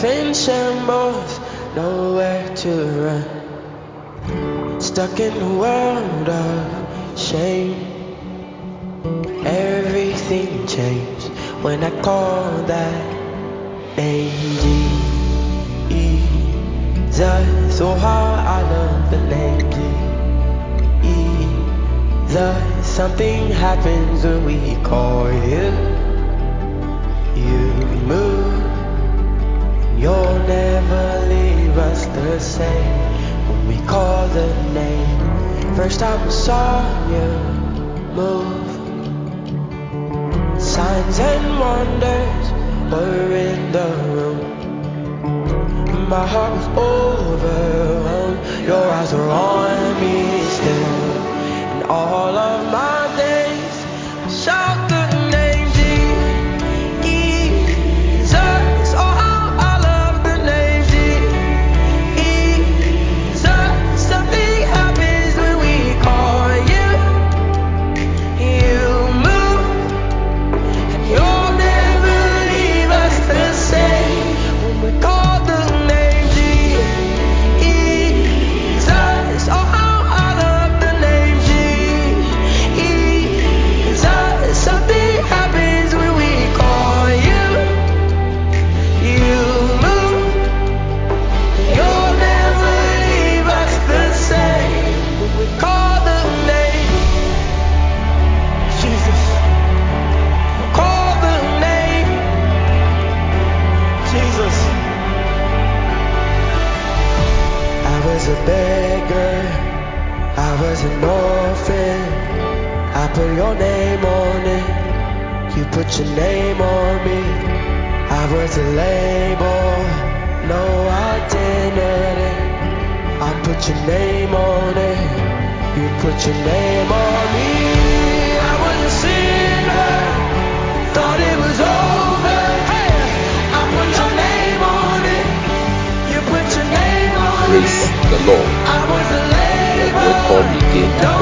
Life in shambles, nowhere to run. Stuck in a world of shame. Everything changed when I called that name. Jesus, oh how I love the name Jesus. Something happens when we call you. You'll never leave us the same when we call the name. First time I saw you move. Signs and wonders were in the room. My heart was overwhelmed. Your eyes were on me still. And all of my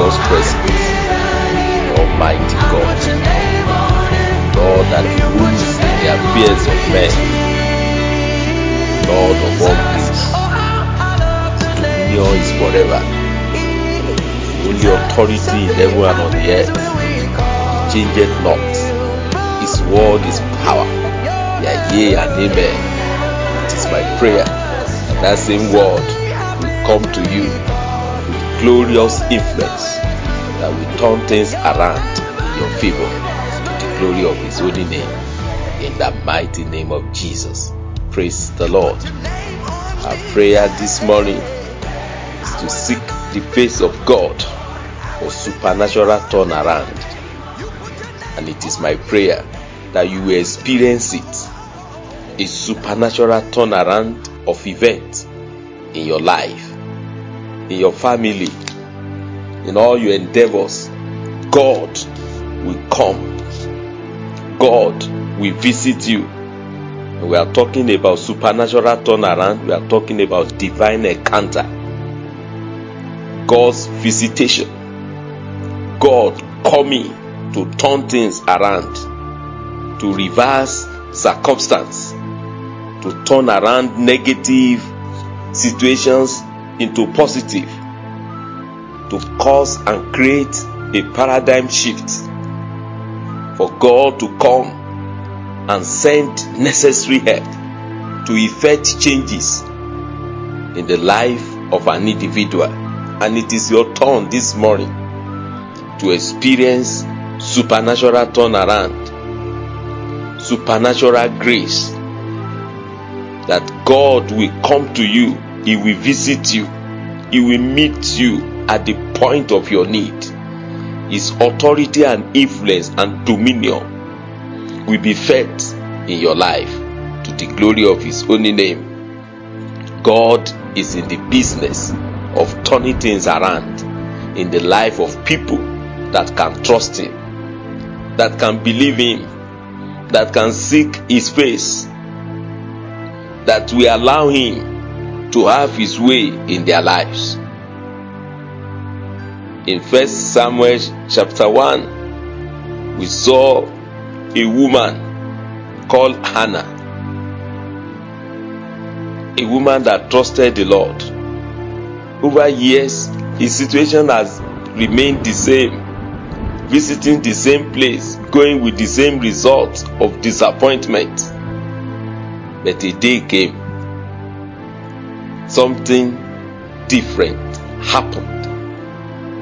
again presence. Almighty God. your it. Lord that in the affairs of men. Lord of all the name is forever. Only authority in heaven and on the earth. Changeth not. His word is power. Yeah, yea and amen. It is my prayer. That same word will come to you with glorious influence that will turn things around in your favor to the glory of His holy name. In the mighty name of Jesus. Praise the Lord. Our prayer this morning is to seek the face of God for supernatural turnaround. And it is my prayer that you will experience it a supernatural turnaround of events in your life, in your family, in all your endeavors. God will come. God will visit you. We are talking about supernatural turnaround. We are talking about divine encounter. God's visitation. God coming to turn things around, to reverse circumstance, to turn around negative situations into positive, to cause and create a paradigm shift for God to come and send necessary help to effect changes in the life of an individual. And it is your turn this morning to experience supernatural turnaround, supernatural grace, that God will come to you, He will visit you, He will meet you at the point of your need. His authority and influence and dominion will be felt in your life to the glory of His only name. God is in the business of turning things around in the life of people that can trust Him, that can believe Him, that can seek His face, that will allow Him to have His way in their lives. In First Samuel chapter 1, we saw a woman called Hannah. A woman that trusted the Lord. Over years, his situation has remained the same. Visiting the same place, going with the same results of disappointment. But a day came. Something different happened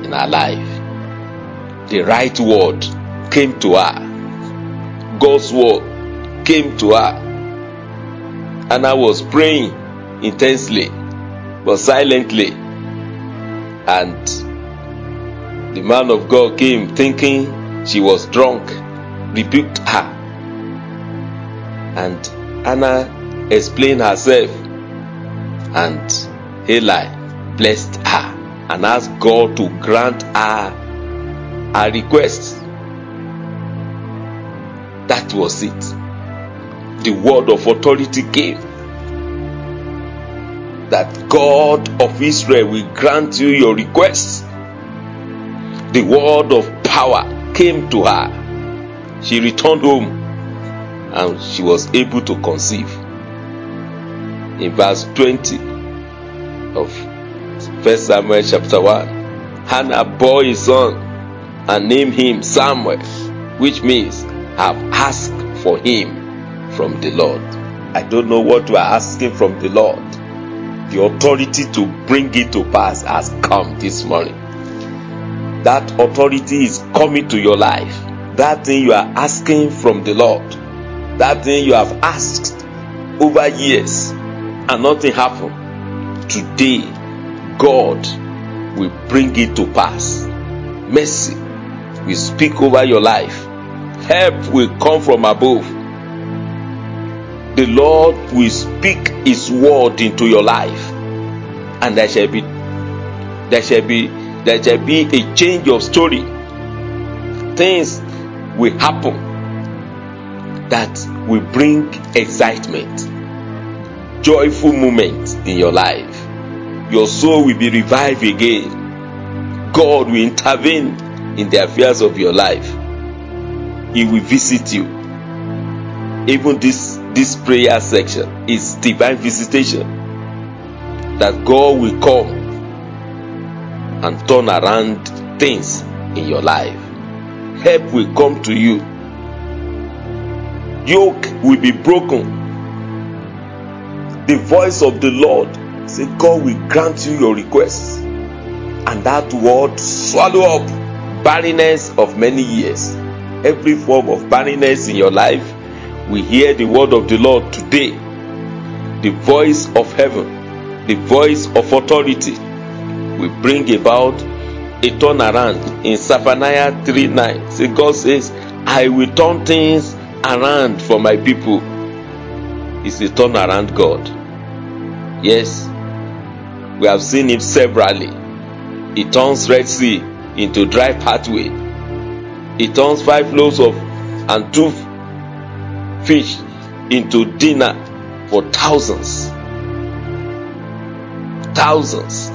in her life. The right word came to her. God's word came to her. And I was praying intensely but silently. And the man of God came thinking she was drunk, rebuked her. And Anna explained herself. And Eli blessed her and ask God to grant her a request. That was it. The word of authority came that God of Israel will grant you your request. The word of power came to her. She returned home and she was able to conceive. In verse 20 of 1 Samuel chapter 1, Hannah bore his son and named him Samuel, which means have asked for him from the Lord. I don't know what you are asking from the Lord. The authority to bring it to pass has come this morning. That authority is coming to your life. That thing you are asking from the Lord, that thing you have asked over years and nothing happened. Today, God will bring it to pass. Mercy will speak over your life. Help will come from above. The Lord will speak His word into your life, and there shall be there shall be there shall be a change of story. Things will happen that will bring excitement, joyful moments in your life. Your soul will be revived again. God will intervene in the affairs of your life. He will visit you. Even this this prayer section is divine visitation. That God will come and turn around things in your life. Help will come to you. Yoke will be broken. The voice of the Lord say God will grant you your requests. And that word swallow up barrenness of many years. Every form of barrenness in your life, we hear the word of the Lord today. The voice of heaven, the voice of authority will bring about a turnaround in Zephaniah 3 9. See, God says, I will turn things around for my people. It's a turnaround God. Yes, we have seen him severally. He turns Red Sea into dry pathway. He turns five loaves of and two fish into dinner for thousands. Thousands.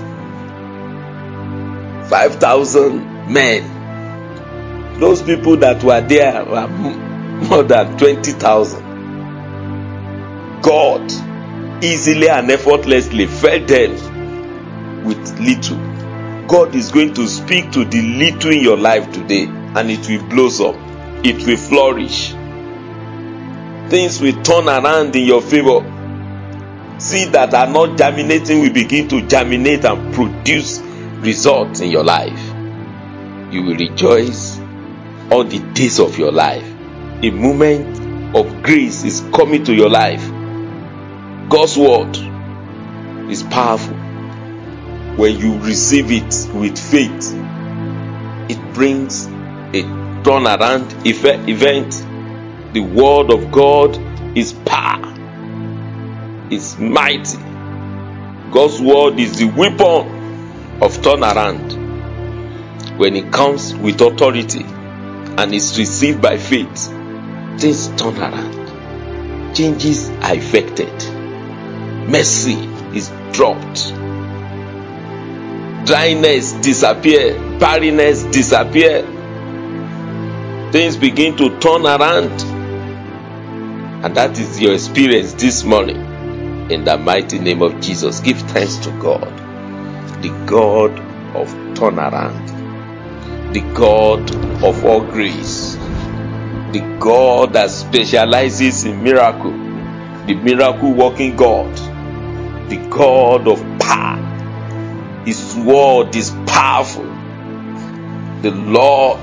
Five thousand men. Those people that were there were more than twenty thousand. God easily and effortlessly fed them with little. God is going to speak to the little in your life today and it will blossom. It will flourish. Things will turn around in your favor. Seed that are not germinating will begin to germinate and produce results in your life. You will rejoice all the days of your life. A moment of grace is coming to your life. God's word is powerful. When you receive it with faith, it brings a turnaround event. The word of God is power, is mighty. God's word is the weapon of turnaround. When it comes with authority and is received by faith, things turn around. Changes are effected. Mercy is dropped. Dryness disappear. Barrenness disappear. things begin to turn around. And that is your experience this morning. In the mighty name of Jesus, give thanks to God, the God of turnaround, the God of all grace, the God that specializes in miracle, the miracle working God, the God of power. His word is powerful. The Lord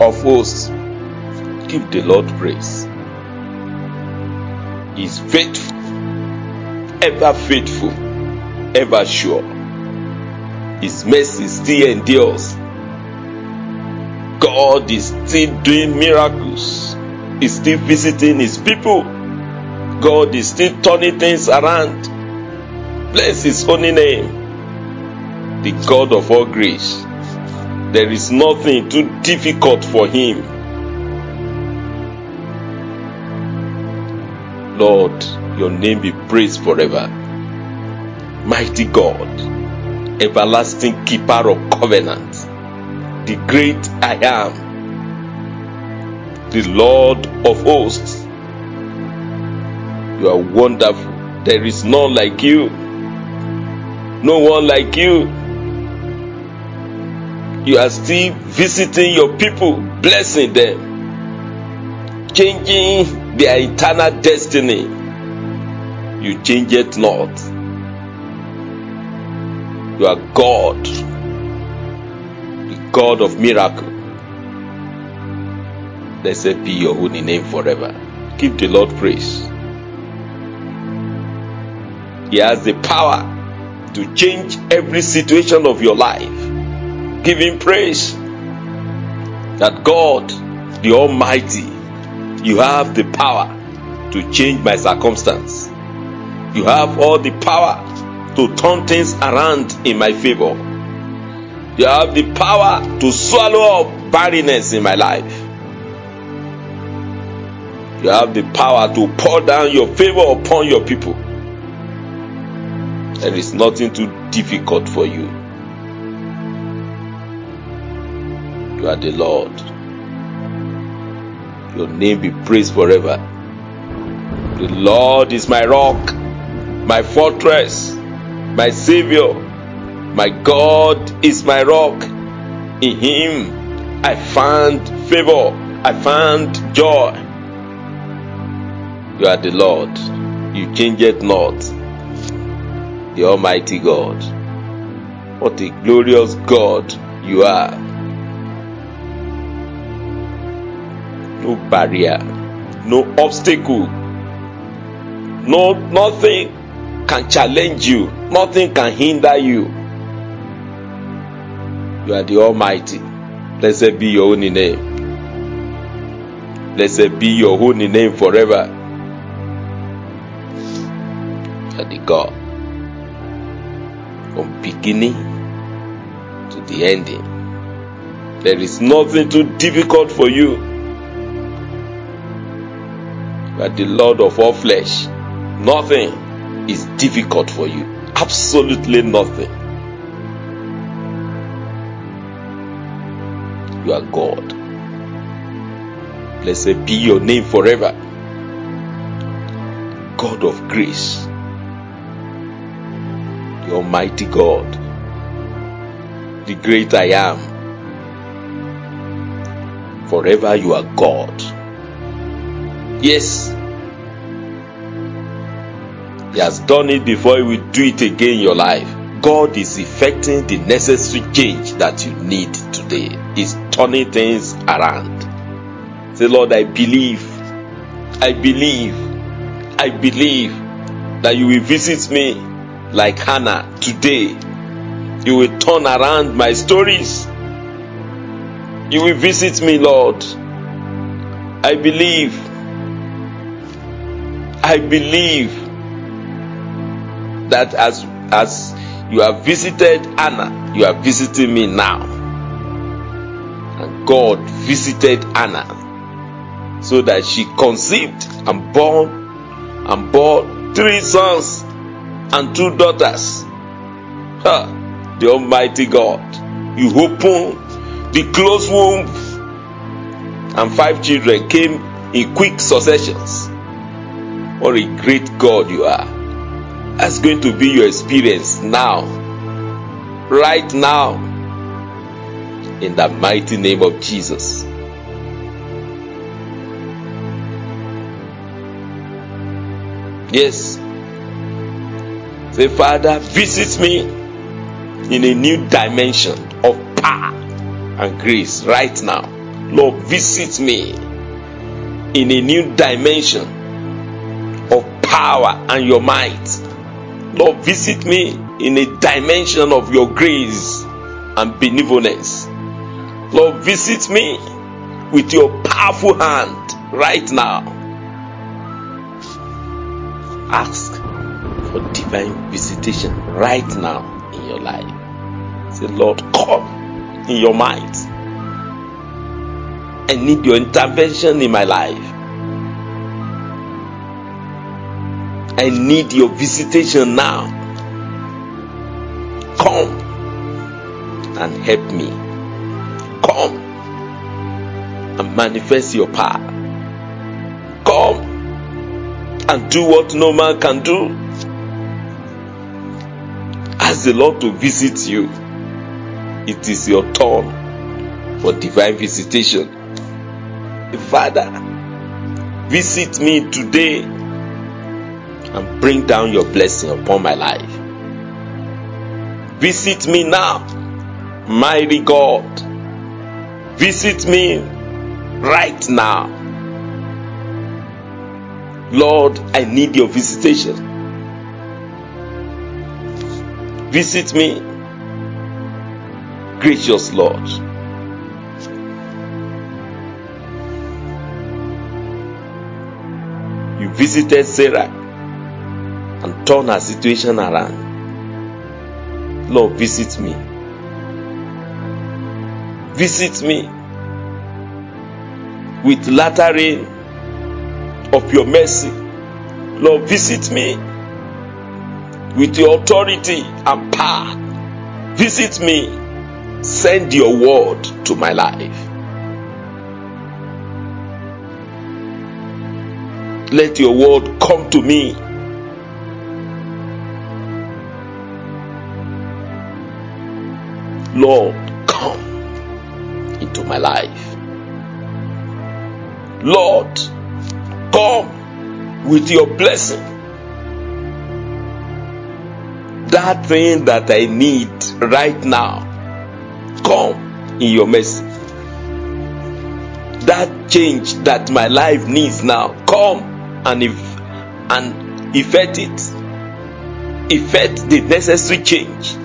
of hosts. Give the Lord praise. He is faithful, ever faithful, ever sure. His mercy still endures. God is still doing miracles. He's still visiting his people. God is still turning things around. Bless his holy name. The God of all grace. There is nothing too difficult for him. Lord, your name be praised forever. Mighty God, everlasting keeper of covenant, the great I am, the Lord of hosts. You are wonderful. There is none like you. No one like you. You are still visiting your people, blessing them, changing their eternal destiny. You change it not. You are God, the God of miracle. Blessed be your holy name forever. Give the Lord praise. He has the power to change every situation of your life. Him praise that God, the Almighty, you have the power to change my circumstance. You have all the power to turn things around in my favor. You have the power to swallow up barrenness in my life. You have the power to pour down your favor upon your people. There is nothing too difficult for you. You are the Lord. Your name be praised forever. The Lord is my rock, my fortress, my Savior. My God is my rock. In Him I found favor, I found joy. You are the Lord. You change it not. The Almighty God. What a glorious God you are. No barrier, no obstacle, no nothing can challenge you, nothing can hinder you. You are the Almighty. Blessed be your holy name. Blessed be your holy name forever. You are the God. From beginning to the ending. There is nothing too difficult for you. Are the Lord of all flesh. Nothing is difficult for you. Absolutely nothing. You are God. Blessed be your name forever. God of grace. The Almighty God. The great I am. Forever you are God. Yes. He has done it before, He will do it again in your life. God is effecting the necessary change that you need today. He's turning things around. Say, Lord, I believe, I believe, I believe that you will visit me like Hannah today. You will turn around my stories. You will visit me, Lord. I believe. I believe that as as you have visited Anna, you are visiting me now. And God visited Anna so that she conceived and born and bore three sons and two daughters. Ha, the Almighty God, you open the closed womb and five children came in quick successions. What a great God you are. That's going to be your experience now. Right now. In the mighty name of Jesus. Yes. Say, Father, visit me in a new dimension of power and grace right now. Lord, visit me in a new dimension of power and your might. Lord, visit me in a dimension of your grace and benevolence. Lord, visit me with your powerful hand right now. Ask for divine visitation right now in your life. Say, Lord, come in your might. I need your intervention in my life. I need your visitation now. Come and help me. Come and manifest your power. Come and do what no man can do. Ask the Lord to visit you. It is your turn for divine visitation. Father, visit me today and bring down your blessing upon my life. Visit me now, mighty God. Visit me right now. Lord, I need your visitation. Visit me, gracious Lord. You visited Sarah and turn her situation around. Lord, visit me. Visit me with latter rain of your mercy. Lord, visit me with your authority and power. Visit me. Send your word to my life. Let your word come to me. Lord, come into my life. Lord, come with your blessing. That thing that I need right now, come in your mercy. That change that my life needs now, come and if and effect it. Effect the necessary change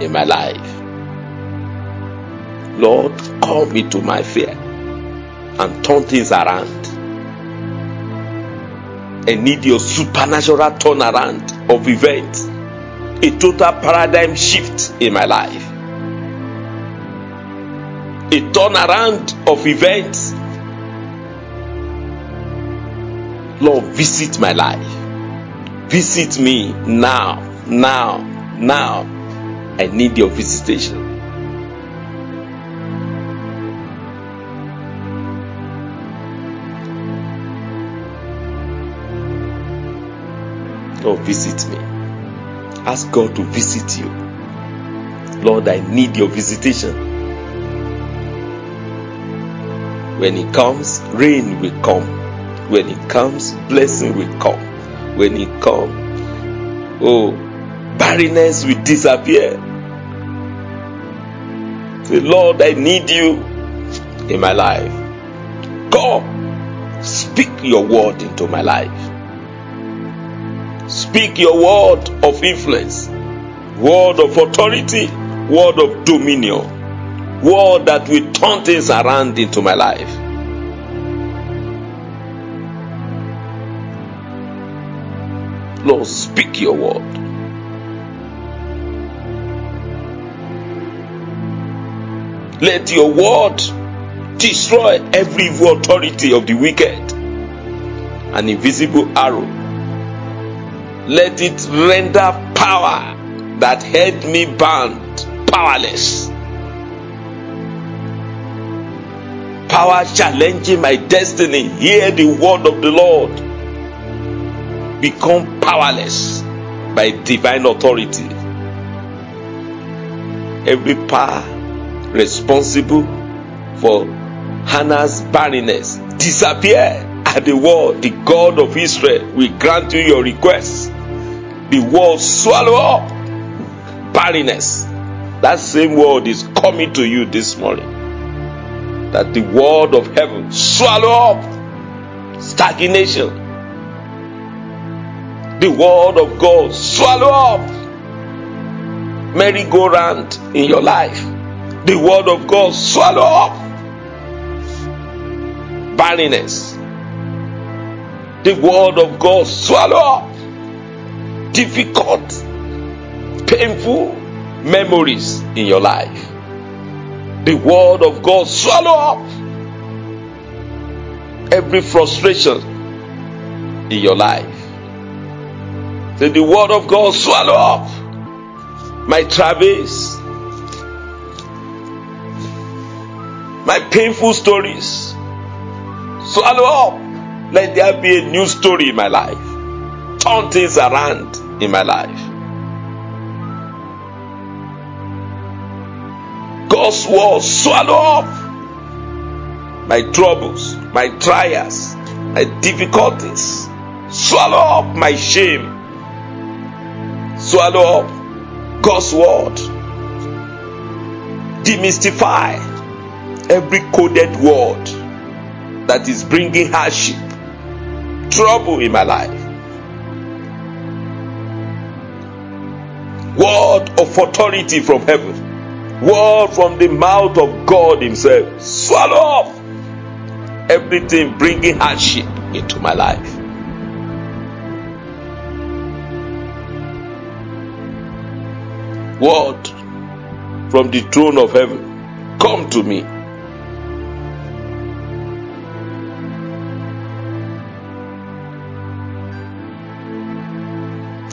in my life. Lord, call me to my fear and turn things around. I need your supernatural turnaround of events, a total paradigm shift in my life, a turnaround of events. Lord, visit my life. Visit me now, now, now. I need your visitation. Lord, visit me. Ask God to visit you. Lord, I need your visitation. When it comes, rain will come. When it comes, blessing will come. When it comes, oh, barrenness will disappear. Say, Lord, I need you in my life. Come, speak your word into my life. Speak your word of influence, word of authority, word of dominion, word that will turn things around into my life. Lord, speak your word. Let your word destroy every evil authority of the wicked, an invisible arrow. Let it render power that held me bound powerless. power challenging my destiny hear the word of the Lord. Become powerless by divine authority. Every power responsible for Hannah's barrenness disappear at the word. The God of Israel will grant you your request. The word swallow up barrenness. That same word is coming to you this morning. That the word of heaven swallow up stagnation. The word of God swallow up merry-go-round in your life. The word of God swallow up barrenness. The word of God swallow up difficult, painful memories in your life. The word of God swallow up every frustration in your life. Say the word of God swallow up my travails, my painful stories. Swallow up. Let there be a new story in my life. Turn things around in my life. God's word swallow up my troubles, my trials, my difficulties. Swallow up my shame. Swallow up God's word. Demystify every coded word that is bringing hardship, trouble in my life. Word of authority from heaven, word from the mouth of God Himself. Swallow everything bringing hardship into my life. Word from the throne of heaven, come to me.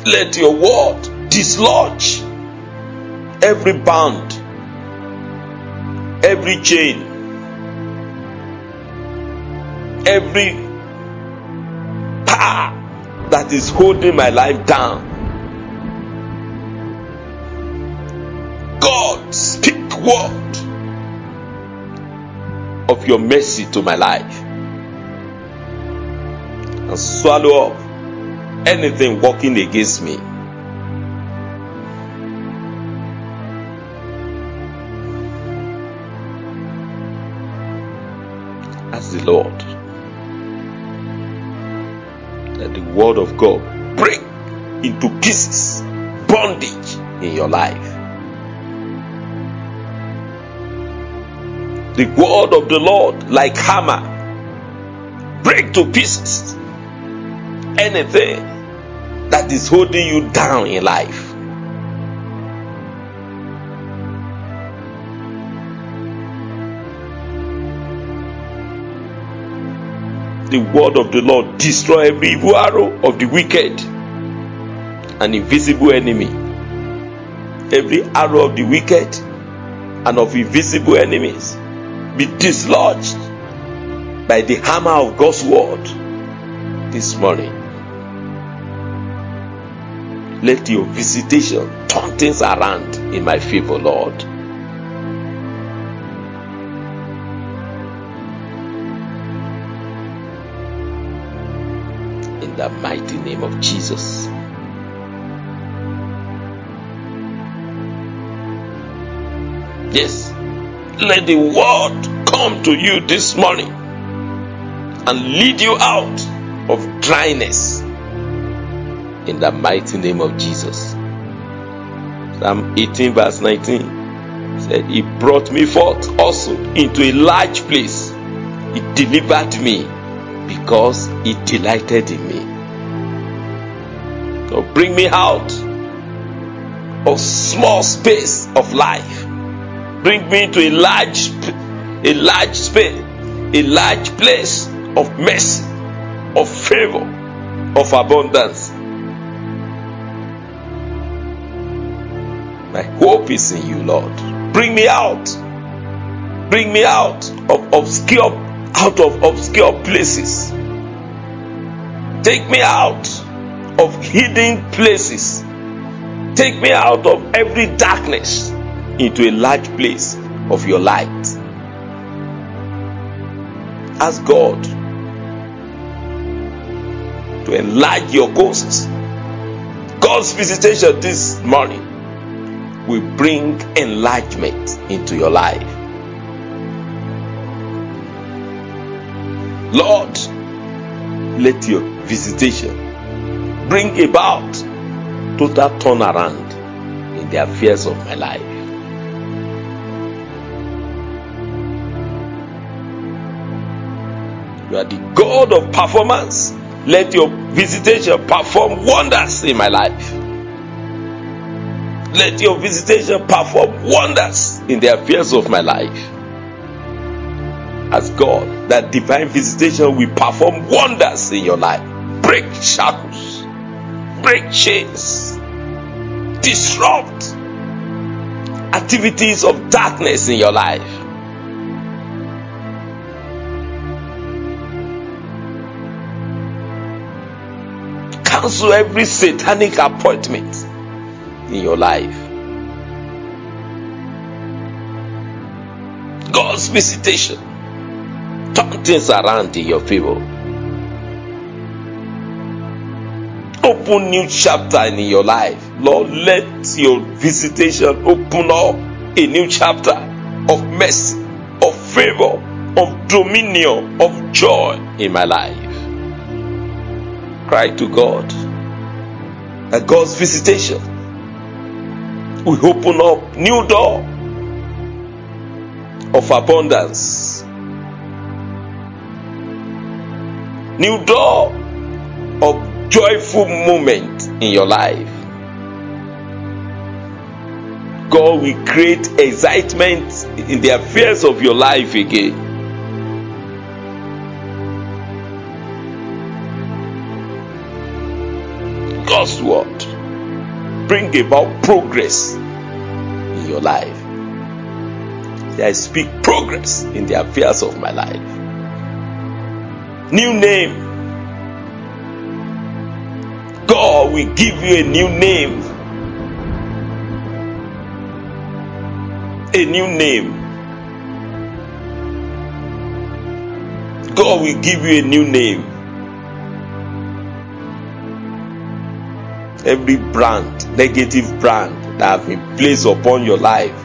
Let your word dislodge every bond, every chain, every power that is holding my life down. God, speak word of your mercy to my life and swallow up anything working against me. Ask the Lord that the word of God break into pieces bondage in your life. The word of the Lord, like hammer, break to pieces anything that is holding you down in life. The word of the Lord destroy every evil arrow of the wicked and invisible enemy. Every arrow of the wicked and of invisible enemies be dislodged by the hammer of God's word this morning. Let your visitation turn things around in my favor, Lord. In the mighty name of Jesus. Yes, let the word come to you this morning and lead you out of dryness in the mighty name of Jesus. Psalm 18, verse 19 said, He brought me forth also into a large place. He delivered me because He delighted in me. So bring me out of small space of life. Bring me to a large, a large space, a large place of mercy, of favor, of abundance. My hope is in you, Lord. Bring me out. Bring me out of obscure out of obscure places. Take me out of hidden places. Take me out of every darkness into a large place of your light. Ask God to enlarge your coast. God's visitation this morning will bring enlargement into your life. Lord, let your visitation bring about total turnaround in the affairs of my life. You are the God of performance. Let your visitation perform wonders in my life. Let your visitation perform wonders in the affairs of my life. As God, that divine visitation will perform wonders in your life. Break shackles, break chains, disrupt activities of darkness in your life. Cancel every satanic appointment in your life. God's visitation turn things around in your favor. Open new chapter in your life. Lord, let your visitation open up a new chapter of mercy, of favor, of dominion, of joy in my life. Cry to God that God's visitation will open up new door of abundance, new door of joyful moment in your life. God will create excitement in the affairs of your life again. About progress in your life. I speak progress in the affairs of my life. New name. God will give you a new name. A new name. God will give you a new name. Every brand, negative brand that have been placed upon your life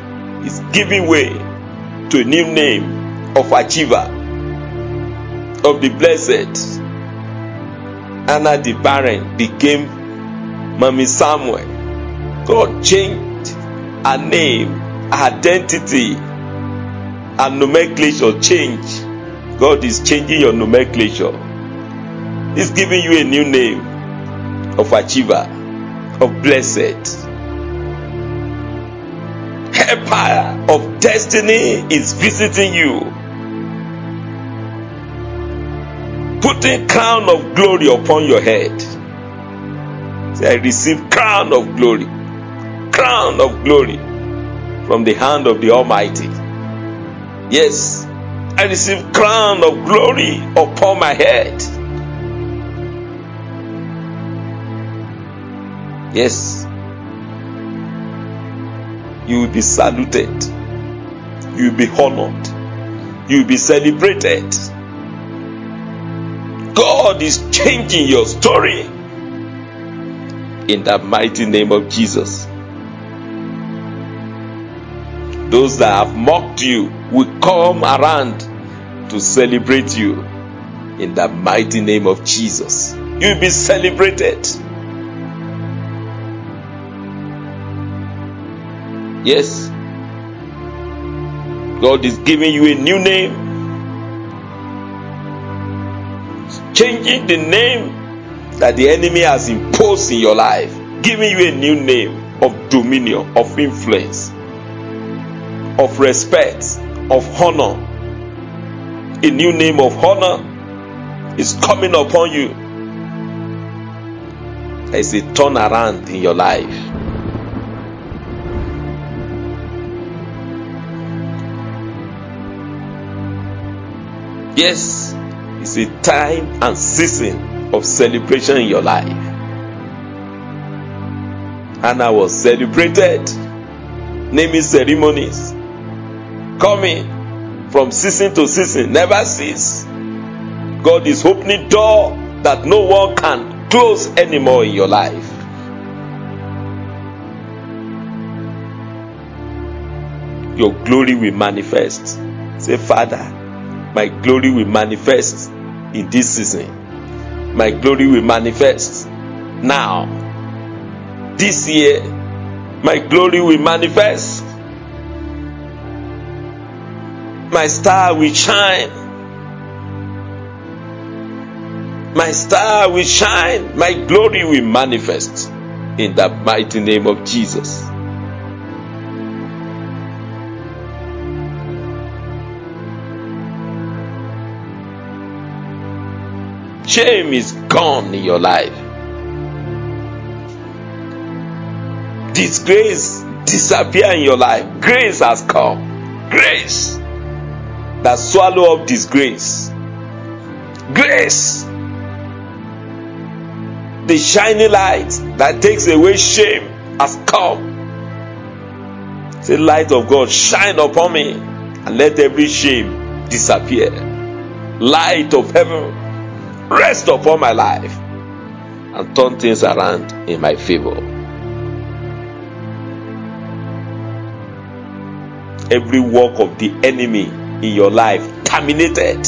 is giving way to a new name of achiever, of the blessed. Anna the barren became Mommy Samuel. God changed her name, her identity, and nomenclature change. God is changing your nomenclature. He's giving you a new name of achiever, of blessed. Empire of destiny is visiting you. Putting crown of glory upon your head. Say, I receive crown of glory. Crown of glory from the hand of the Almighty. Yes, I receive crown of glory upon my head. Yes, you will be saluted, you will be honored, you will be celebrated. God is changing your story in the mighty name of Jesus. Those that have mocked you will come around to celebrate you in the mighty name of Jesus. You will be celebrated. Yes. God is giving you a new name. Changing the name that the enemy has imposed in your life. Giving you a new name of dominion, of influence, of respect, of honor. A new name of honor is coming upon you. There is a turnaround in your life. Yes, it's a time and season of celebration in your life. Hannah was celebrated, naming ceremonies, coming from season to season, never cease. God is opening door that no one can close anymore in your life. Your glory will manifest. Say, Father, my glory will manifest in this season. My glory will manifest now. This year, my glory will manifest. My star will shine. My star will shine. My glory will manifest in the mighty name of Jesus. Shame is gone in your life. Disgrace disappear in your life. Grace has come. Grace that swallow up disgrace. Grace the shining light that takes away shame has come. Say, light of God, shine upon me and let every shame disappear. Light of heaven, rest upon my life and turn things around in my favor. Every work of the enemy in your life terminated.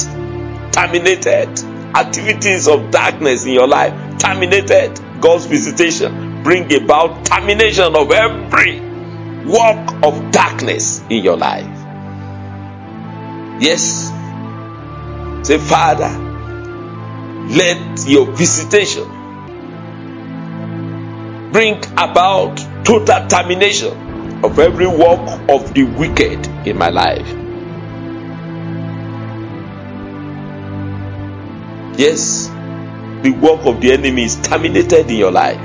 Terminated. Activities of darkness in your life terminated. God's visitation bring about termination of every work of darkness in your life. Yes. Say, Father, let your visitation bring about total termination of every work of the wicked in my life. Yes, the work of the enemy is terminated in your life.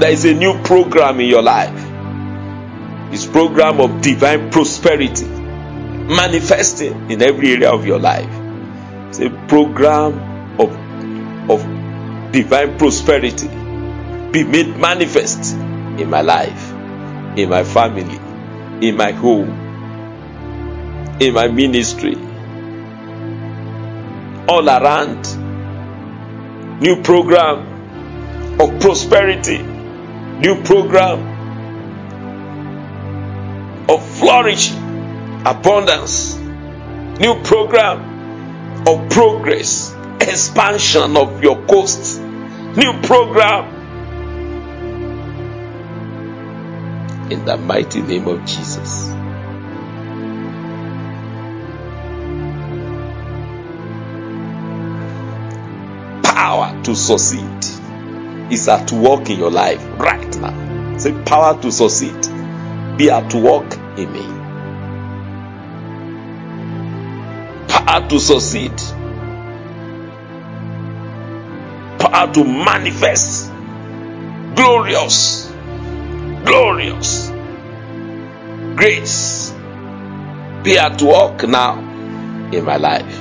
There is a new program in your life. It's program of divine prosperity manifesting in every area of your life. It's a program of, divine prosperity be made manifest in my life, in my family, in my home, in my ministry, all around. New program of prosperity, new program of flourishing, abundance, new program of progress, expansion of your coast, new program in the mighty name of Jesus. Power to succeed is at work in your life right now. Say, power to succeed be at work in me. Power to succeed, power to manifest glorious, glorious grace be at work now in my life.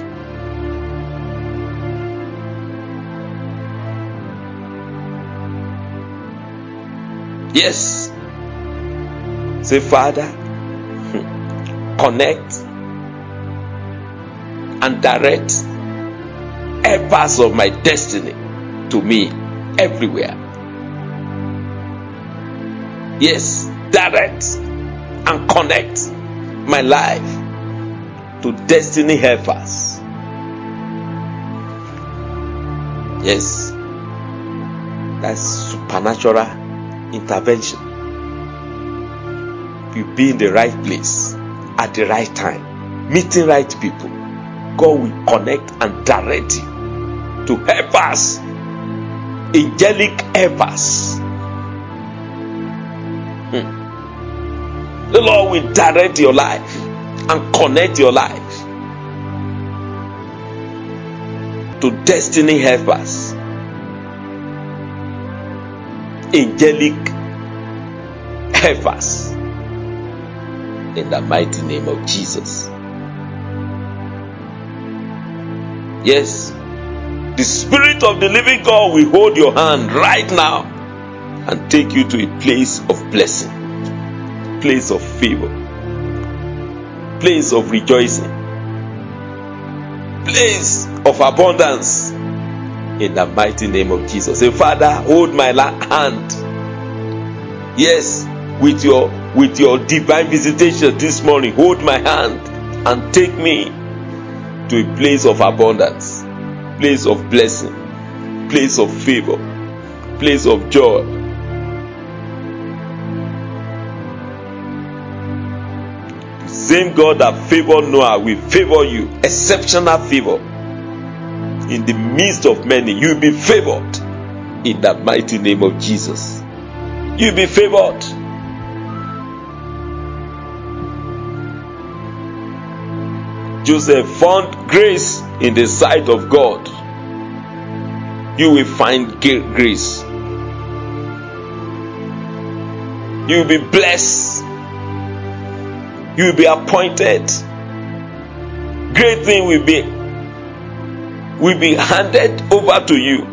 Yes. Say, Father, connect and direct every part of my destiny to me everywhere. Yes, direct and connect my life to destiny helpers. Yes, that's supernatural intervention. You be in the right place at the right time, meeting right people. God will connect and direct you to help us, angelic helpers. Hmm. The Lord will direct your life and connect your life to destiny helpers, angelic helpers in the mighty name of Jesus. Yes, the Spirit of the living God will hold your hand right now and take you to a place of blessing, place of favor, place of rejoicing, place of abundance in the mighty name of Jesus. Say, Father, hold my hand. Yes, with your with your divine visitation this morning, hold my hand and take me to a place of abundance, place of blessing, place of favor, place of joy. The same God that favored Noah will favor you, exceptional favor. In the midst of many, you'll be favored in the mighty name of Jesus. You'll be favored. Joseph found grace in the sight of God. You will find grace. You will be blessed. You will be appointed. Great thing will be will be handed over to you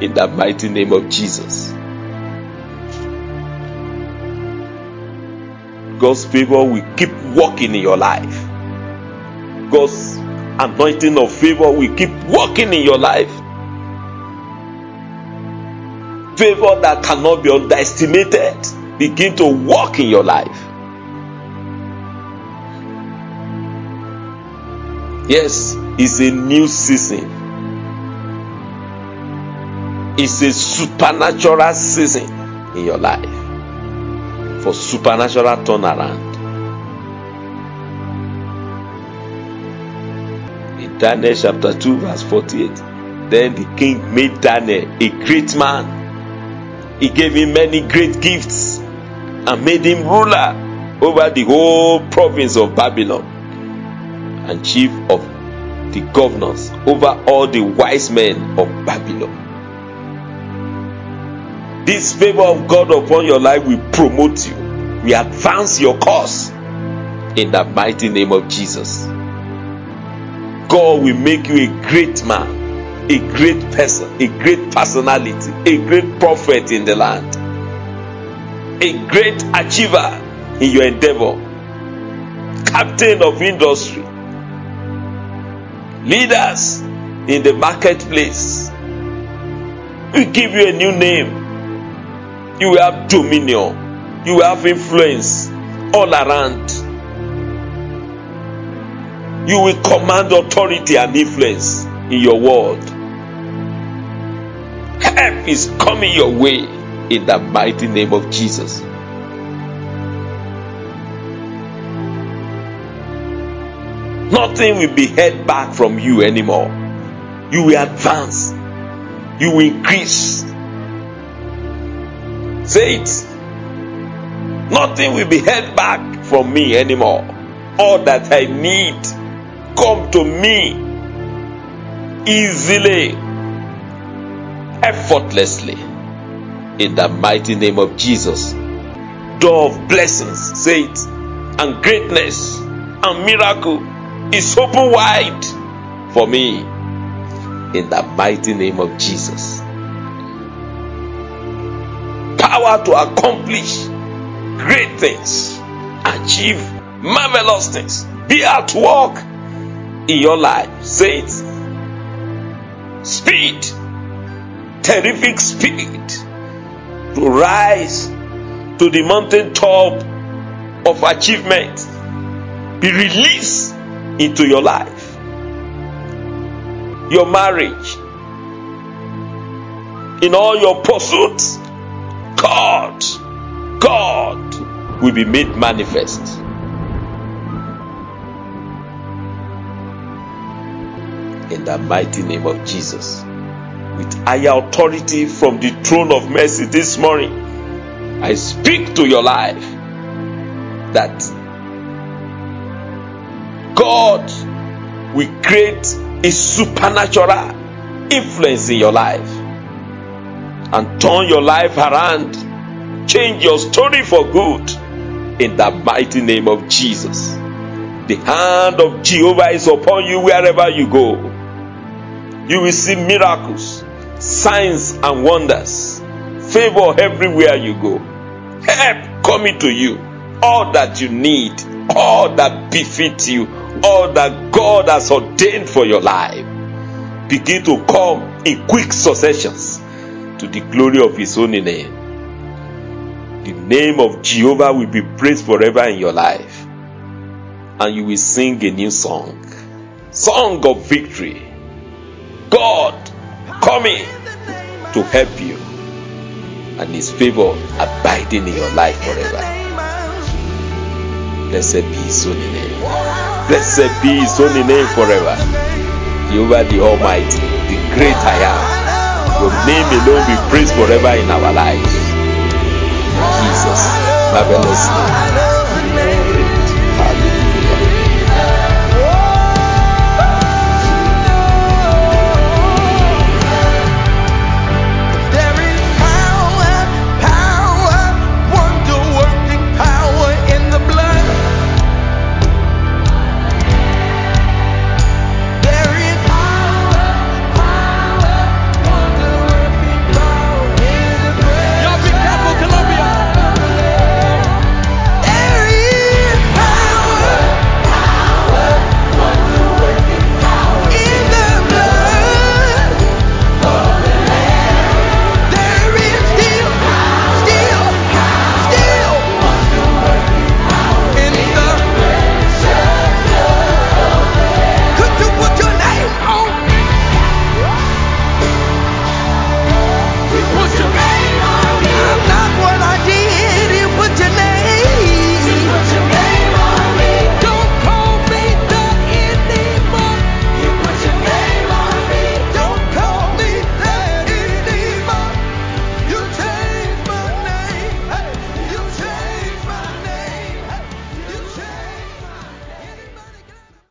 in the mighty name of Jesus. God's favor will keep working in your life. God's anointing of favor will keep working in your life. Favor that cannot be underestimated begin to work in your life. Yes, it's a new season. It's a supernatural season in your life for supernatural turnaround. Daniel chapter 2, verse 48, then the king made Daniel a great man. He gave him many great gifts and made him ruler over the whole province of Babylon and chief of the governors over all the wise men of Babylon. This favor of God upon your life will promote you, will advance your cause in the mighty name of Jesus. God will make you a great man, a great person, a great personality, a great prophet in the land, a great achiever in your endeavor, captain of industry, leaders in the marketplace. We give you a new name. You will have dominion. You will have influence all around. You will command authority and influence in your world. Help is coming your way in the mighty name of Jesus. Nothing will be held back from you anymore. You will advance. You will increase. Say it. Nothing will be held back from me anymore. All that I need come to me easily, effortlessly. In the mighty name of Jesus. Door of blessings, say it, and greatness and miracle is open wide for me. In the mighty name of Jesus. Power to accomplish great things, achieve marvelous things, be at work in your life. Say it. Speed, terrific speed to rise to the mountain top of achievement. Be released into your life, your marriage, in all your pursuits. God, God will be made manifest. In the mighty name of Jesus. With higher authority from the throne of mercy this morning, I speak to your life that God will create a supernatural influence in your life and turn your life around, change your story for good in the mighty name of Jesus. The hand of Jehovah is upon you wherever you go. You will see miracles, signs, and wonders. Favor everywhere you go. Help coming to you. All that you need, all that befits you, all that God has ordained for your life begin to come in quick successions to the glory of His holy name. The name of Jehovah will be praised forever in your life, and you will sing a new song song of victory. God coming to help you, and His favor abiding in your life forever. Blessed be His holy name. Blessed be His holy name forever. Jehovah the Almighty, the great I am. Your name alone be praised forever in our lives. Jesus, marvelous name.